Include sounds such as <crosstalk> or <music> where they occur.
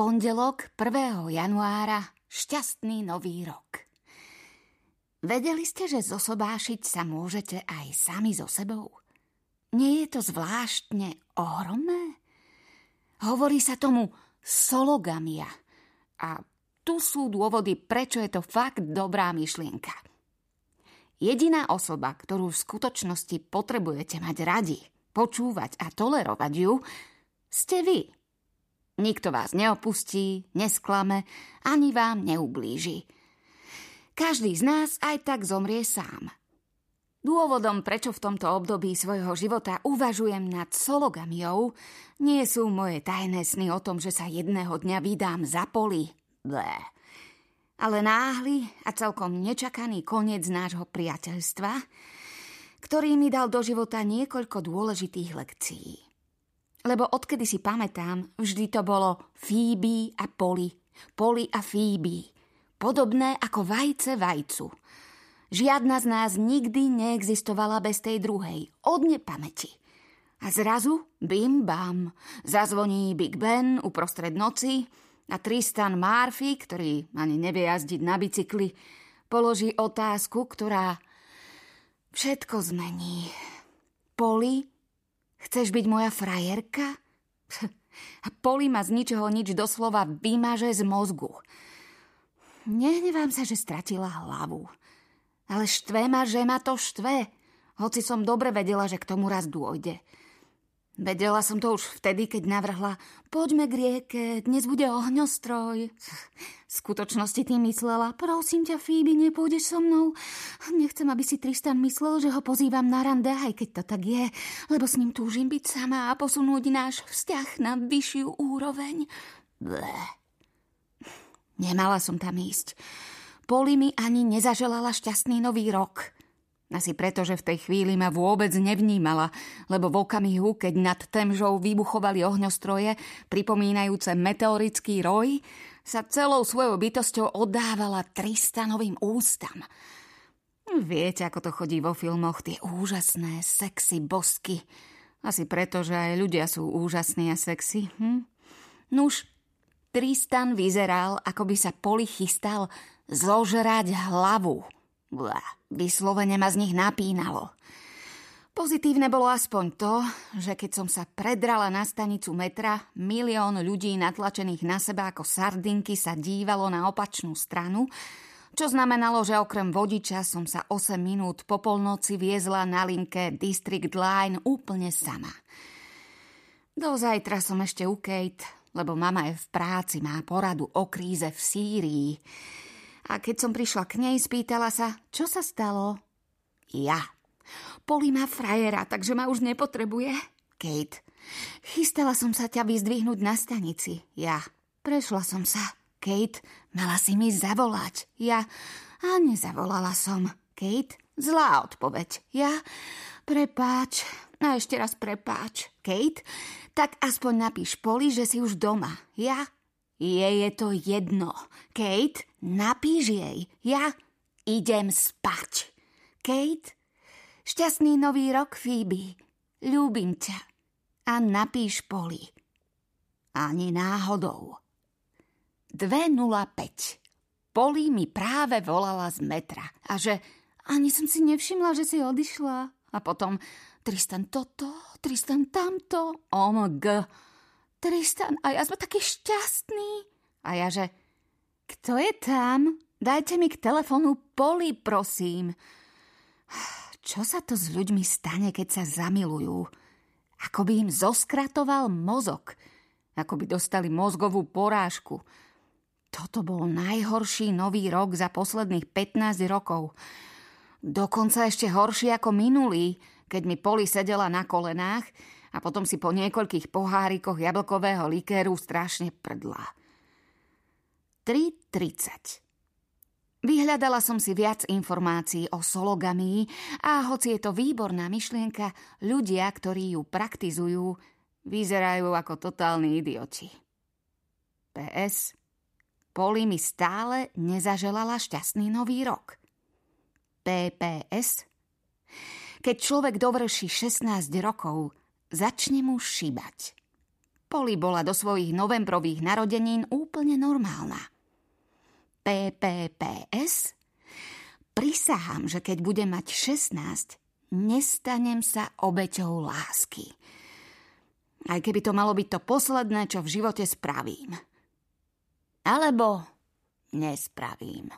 pondelok 1. januára šťastný nový rok. Vedeli ste, že zosobášiť sa môžete aj sami so sebou? Nie je to zvláštne ohromné? Hovorí sa tomu sologamia. A tu sú dôvody, prečo je to fakt dobrá myšlienka. Jediná osoba, ktorú v skutočnosti potrebujete mať radi, počúvať a tolerovať ju, ste vy. Nikto vás neopustí, nesklame, ani vám neublíži. Každý z nás aj tak zomrie sám. Dôvodom, prečo v tomto období svojho života uvažujem nad sologamiou, nie sú moje tajné sny o tom, že sa jedného dňa vydám za poli. Blé. Ale náhly a celkom nečakaný koniec nášho priateľstva, ktorý mi dal do života niekoľko dôležitých lekcií. Lebo odkedy si pamätám, vždy to bolo Fíby a Poli, Poli a Fíby. Podobné ako vajce vajcu. Žiadna z nás nikdy neexistovala bez tej druhej, od nepamäti. A zrazu, bim bam, zazvoní Big Ben uprostred noci a Tristan Murphy, ktorý ani nevie jazdiť na bicykli, položí otázku, ktorá všetko zmení. Poli Chceš byť moja frajerka? <laughs> A Poli ma z ničoho nič doslova vymaže z mozgu. Nehnevám sa, že stratila hlavu. Ale štve ma, že ma to štve. Hoci som dobre vedela, že k tomu raz dôjde. Vedela som to už vtedy, keď navrhla poďme k rieke, dnes bude ohňostroj. V skutočnosti tým myslela, prosím ťa, Fíby, nepôjdeš so mnou. Nechcem, aby si Tristan myslel, že ho pozývam na rande, aj keď to tak je, lebo s ním túžim byť sama a posunúť náš vzťah na vyššiu úroveň. Blé. Nemala som tam ísť. Poli mi ani nezaželala šťastný nový rok. Asi preto, že v tej chvíli ma vôbec nevnímala, lebo v okamihu, keď nad Temžou vybuchovali ohňostroje, pripomínajúce meteorický roj, sa celou svojou bytosťou oddávala Tristanovým ústam. Viete, ako to chodí vo filmoch, tie úžasné, sexy bosky. Asi preto, že aj ľudia sú úžasní a sexy. Hm? Nuž, Tristan vyzeral, ako by sa Poli chystal zožrať hlavu. Blá, vyslovene ma z nich napínalo. Pozitívne bolo aspoň to, že keď som sa predrala na stanicu metra, milión ľudí natlačených na seba ako sardinky sa dívalo na opačnú stranu, čo znamenalo, že okrem vodiča som sa 8 minút po polnoci viezla na linke District Line úplne sama. Do zajtra som ešte u Kate, lebo mama je v práci, má poradu o kríze v Sýrii. A keď som prišla k nej, spýtala sa, čo sa stalo? Ja. Poli má frajera, takže ma už nepotrebuje. Kate. Chystala som sa ťa vyzdvihnúť na stanici. Ja. Prešla som sa. Kate, mala si mi zavolať. Ja. A nezavolala som. Kate, zlá odpoveď. Ja. Prepáč. A ešte raz prepáč. Kate, tak aspoň napíš Poli, že si už doma. Ja. Je je to jedno. Kate, napíš jej. Ja idem spať. Kate, šťastný nový rok, Phoebe. Ľúbim ťa. A napíš Poli. Ani náhodou. 2.05. Poli mi práve volala z metra a že ani som si nevšimla, že si odišla. A potom Tristan toto, Tristan tamto, omg. Tristan a ja sme takí šťastní. A ja že, kto je tam? Dajte mi k telefónu Poli, prosím. Čo sa to s ľuďmi stane, keď sa zamilujú? Ako by im zoskratoval mozog. Ako by dostali mozgovú porážku. Toto bol najhorší nový rok za posledných 15 rokov. Dokonca ešte horší ako minulý, keď mi Poli sedela na kolenách a potom si po niekoľkých pohárikoch jablkového likéru strašne prdla. 3.30 Vyhľadala som si viac informácií o sologamii a hoci je to výborná myšlienka, ľudia, ktorí ju praktizujú, vyzerajú ako totálni idioti. PS. Poli mi stále nezaželala šťastný nový rok. PPS. Keď človek dovrší 16 rokov, začne mu šibať. Poli bola do svojich novembrových narodenín úplne normálna. PPPS? Prisahám, že keď budem mať 16, nestanem sa obeťou lásky. Aj keby to malo byť to posledné, čo v živote spravím. Alebo nespravím.